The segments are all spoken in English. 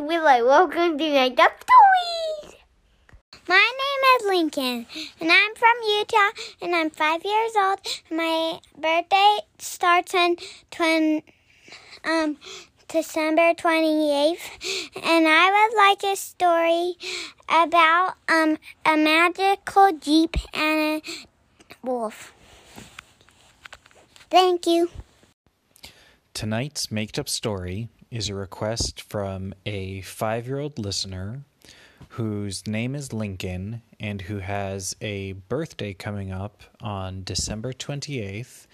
Willow. Welcome to my Up Stories. My name is Lincoln, and I'm from Utah, and I'm five years old. My birthday starts on twin, um, December 28th, and I would like a story about um, a magical Jeep and a wolf. Thank you. Tonight's Maked Up Story is a request from a five year old listener whose name is Lincoln and who has a birthday coming up on December 28th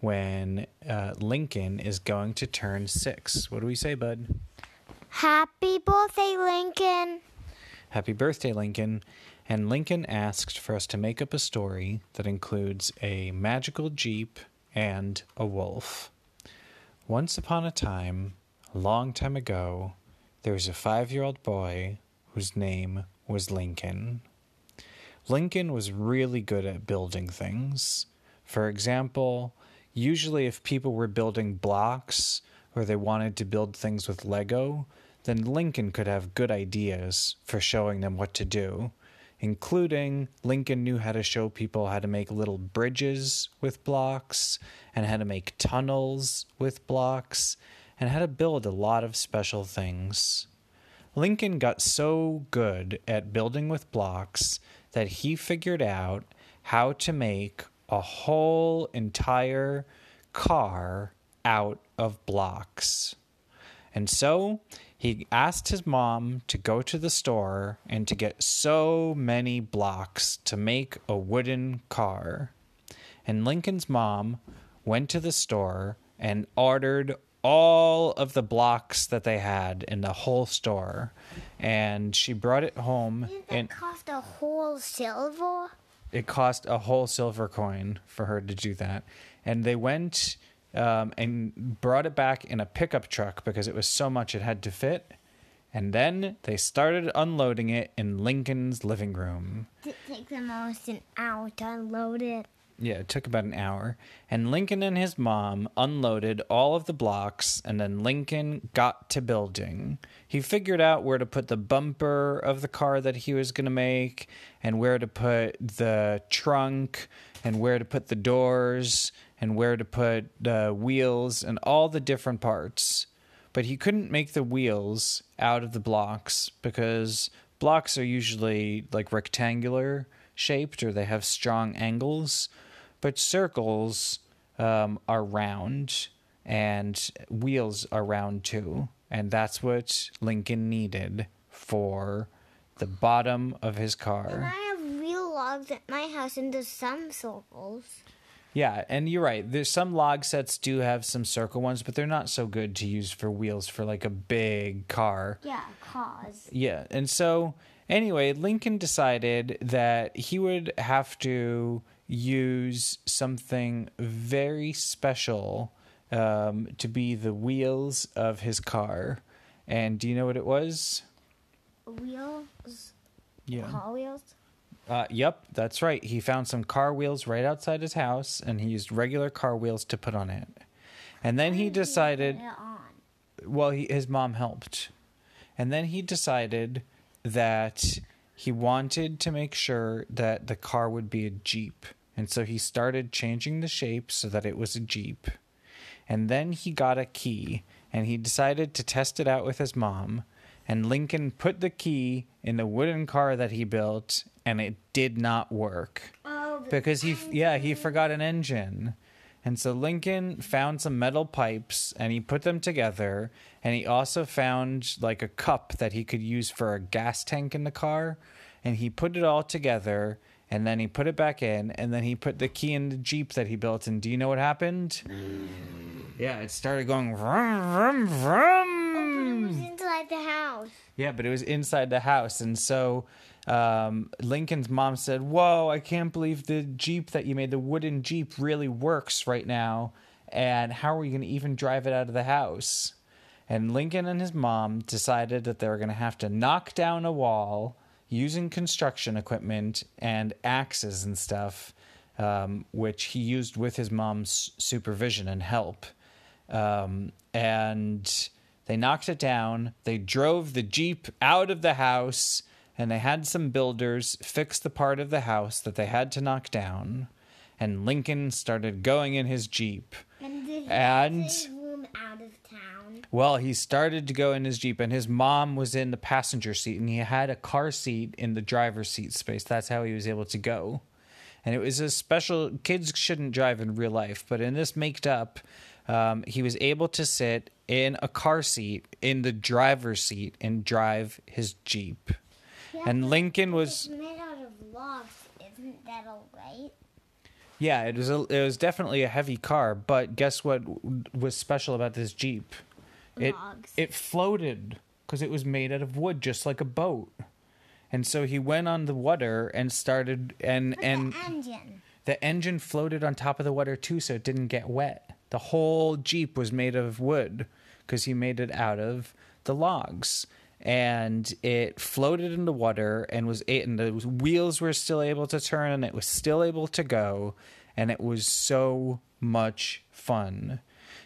when uh, Lincoln is going to turn six. What do we say, bud? Happy birthday, Lincoln. Happy birthday, Lincoln. And Lincoln asked for us to make up a story that includes a magical Jeep and a wolf. Once upon a time, long time ago, there was a five year old boy whose name was Lincoln. Lincoln was really good at building things. For example, usually if people were building blocks or they wanted to build things with Lego, then Lincoln could have good ideas for showing them what to do, including Lincoln knew how to show people how to make little bridges with blocks and how to make tunnels with blocks and how to build a lot of special things. Lincoln got so good at building with blocks that he figured out how to make a whole entire car out of blocks. And so he asked his mom to go to the store and to get so many blocks to make a wooden car. And Lincoln's mom went to the store and ordered all of the blocks that they had in the whole store. And she brought it home that and cost a whole silver? it cost a whole silver coin for her to do that. And they went um, and brought it back in a pickup truck because it was so much it had to fit. And then they started unloading it in Lincoln's living room. It takes almost an hour to unload it. Yeah, it took about an hour. And Lincoln and his mom unloaded all of the blocks, and then Lincoln got to building. He figured out where to put the bumper of the car that he was going to make, and where to put the trunk, and where to put the doors, and where to put the wheels, and all the different parts. But he couldn't make the wheels out of the blocks because blocks are usually like rectangular shaped or they have strong angles, but circles um, are round and wheels are round too. And that's what Lincoln needed for the bottom of his And I car. have real logs at my house and there's some circles. Yeah, and you're right. There's some log sets do have some circle ones, but they're not so good to use for wheels for like a big car. Yeah, cause. Yeah, and so anyway, Lincoln decided that he would have to use something very special um, to be the wheels of his car. And do you know what it was? Wheels? Yeah. Car wheels? Uh, yep, that's right. He found some car wheels right outside his house, and he used regular car wheels to put on it. And then he decided. Put it on. well he, his mom helped and then he decided that he wanted to make sure that the car would be a jeep and so he started changing the shape so that it was a jeep. And then he got a key and he decided to test it out with his mom. And lincoln put the key in the wooden car that he built and it did not work. Oh, because he yeah he forgot an engine. And so lincoln found some metal pipes and he put them together. And he also found like a cup that he could use for a gas tank in the car. And he put it all together and then he put it back in and then he put the key in the jeep that he built and do you know what happened yeah it started going vroom vroom vroom it was inside the house. yeah, but it was inside the house. And so um, Lincoln's mom said, Whoa, I can't believe the Jeep that you made, the wooden Jeep, really works right now. And how are we going to even drive it out of the house? And Lincoln and his mom decided that they were going to have to knock down a wall using construction equipment and axes and stuff, um, which he used with his mom's supervision and help. Um, and They knocked it down. They drove the Jeep out of the house, and they had some builders fix the part of the house that they had to knock down. And Lincoln started going in his Jeep. And did he And- actually room out of town? Well, he started to go in his Jeep, and his mom was in the passenger seat, and he had a car seat in the driver's seat space. That's how he was able to go. And it was a special, kids shouldn't drive in real life, but in this made up, um, he was able to sit in a car seat in the driver's seat and drive his Jeep. And Lincoln was. Made out of logs. Isn't that all right? Yeah, it was a, it was definitely a heavy car, but guess what w- was special about this Jeep? It Logs. it floated because it was made out of wood, just like a boat. And so he went on the water and started, and and the engine. the engine floated on top of the water too, so it didn't get wet. The whole Jeep was made of wood because he made it out of the logs. And it floated in the water and was and the wheels were still able to turn and it was still able to go. And it was so much fun.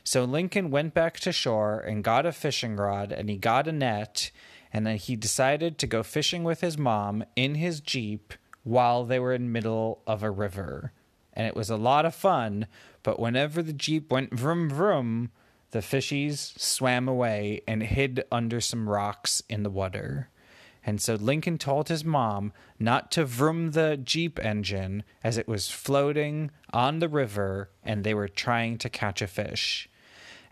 So Lincoln went back to shore and got a fishing rod and he got a net. And then he decided to go fishing with his mom in his Jeep while they were in middle of a river. And it was a lot of fun, but whenever the Jeep went vroom vroom, the fishies swam away and hid under some rocks in the water. And so Lincoln told his mom not to vroom the Jeep engine as it was floating on the river and they were trying to catch a fish.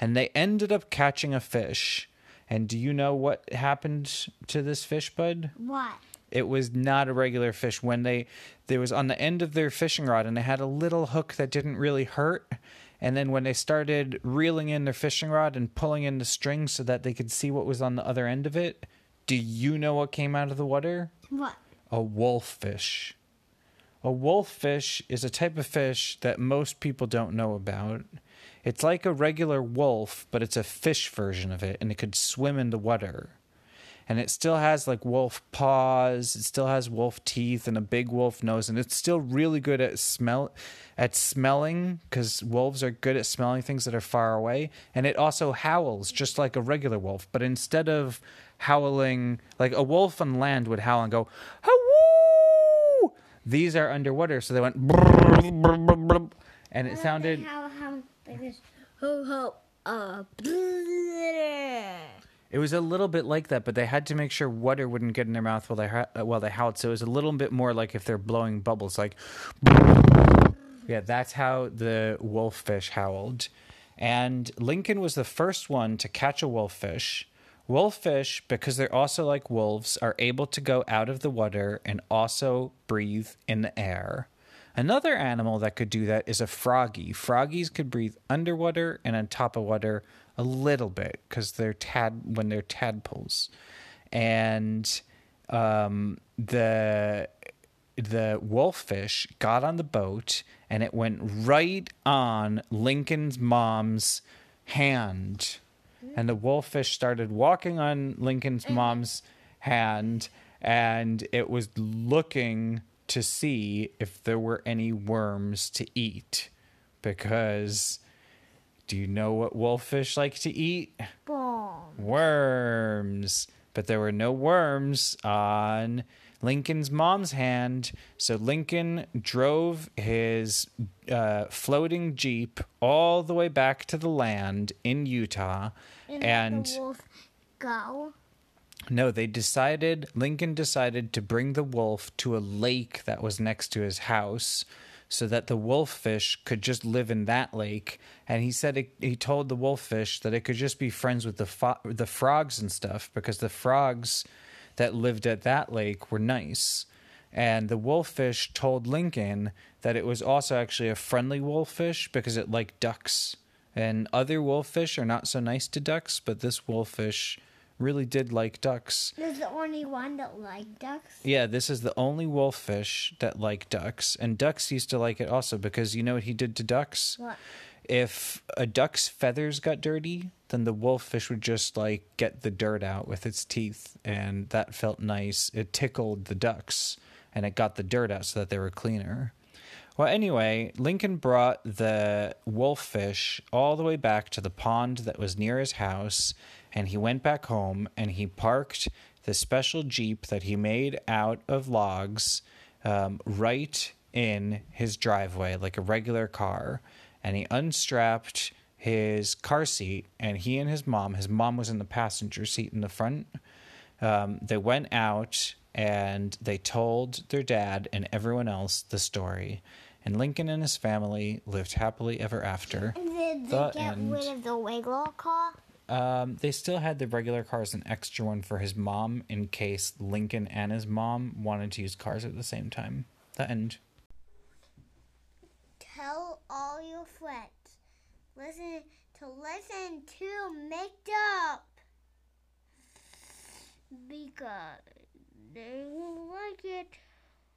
And they ended up catching a fish. And do you know what happened to this fish, bud? What? it was not a regular fish when they there was on the end of their fishing rod and they had a little hook that didn't really hurt and then when they started reeling in their fishing rod and pulling in the string so that they could see what was on the other end of it do you know what came out of the water? What? a wolffish a wolffish is a type of fish that most people don't know about. It's like a regular wolf but it's a fish version of it and it could swim in the water and it still has like wolf paws it still has wolf teeth and a big wolf nose and it's still really good at smell at smelling because wolves are good at smelling things that are far away and it also howls just like a regular wolf but instead of howling like a wolf on land would howl and go Howoo! these are underwater so they went and it sounded How how? Ho ho. Uh. It was a little bit like that, but they had to make sure water wouldn't get in their mouth while they ha- while they howled. So it was a little bit more like if they're blowing bubbles, like yeah, that's how the wolffish howled. And Lincoln was the first one to catch a wolffish. Wolffish, because they're also like wolves, are able to go out of the water and also breathe in the air. Another animal that could do that is a froggy. Froggies could breathe underwater and on top of water a little bit because they're tad when they're tadpoles, and um, the the wolffish got on the boat and it went right on Lincoln's mom's hand. And the wolffish started walking on Lincoln's mom's hand and it was looking to see if there were any worms to eat. Because do you know what wolffish like to eat? Boom. worms. But there were no worms on Lincoln's mom's hand. So Lincoln drove his uh, floating Jeep all the way back to the land in Utah. And, And the wolf go. no, they decided, Lincoln decided to bring the wolf to a lake that was next to his house so that the wolffish could just live in that lake. And he said, it, he told the wolffish that it could just be friends with the, fo- the frogs and stuff because the frogs that lived at that lake were nice. And the wolffish told Lincoln that it was also actually a friendly wolffish because it liked ducks. And other wolffish are not so nice to ducks, but this wolffish really did like ducks. There's the only one that liked ducks. Yeah, this is the only wolffish that liked ducks, and ducks used to like it also because you know what he did to ducks? What? If a duck's feathers got dirty, then the wolffish would just like get the dirt out with its teeth, and that felt nice. It tickled the ducks, and it got the dirt out so that they were cleaner. Well, anyway, Lincoln brought the wolffish all the way back to the pond that was near his house, and he went back home and he parked the special Jeep that he made out of logs um, right in his driveway, like a regular car. And he unstrapped his car seat, and he and his mom, his mom was in the passenger seat in the front. Um, they went out and they told their dad and everyone else the story. And Lincoln and his family lived happily ever after. Did they The get end. rid of the wiggle car? Um, they still had the regular cars, an extra one for his mom in case Lincoln and his mom wanted to use cars at the same time. The end. Tell all your friends. Listen to listen to Maked Up. Because they will like it.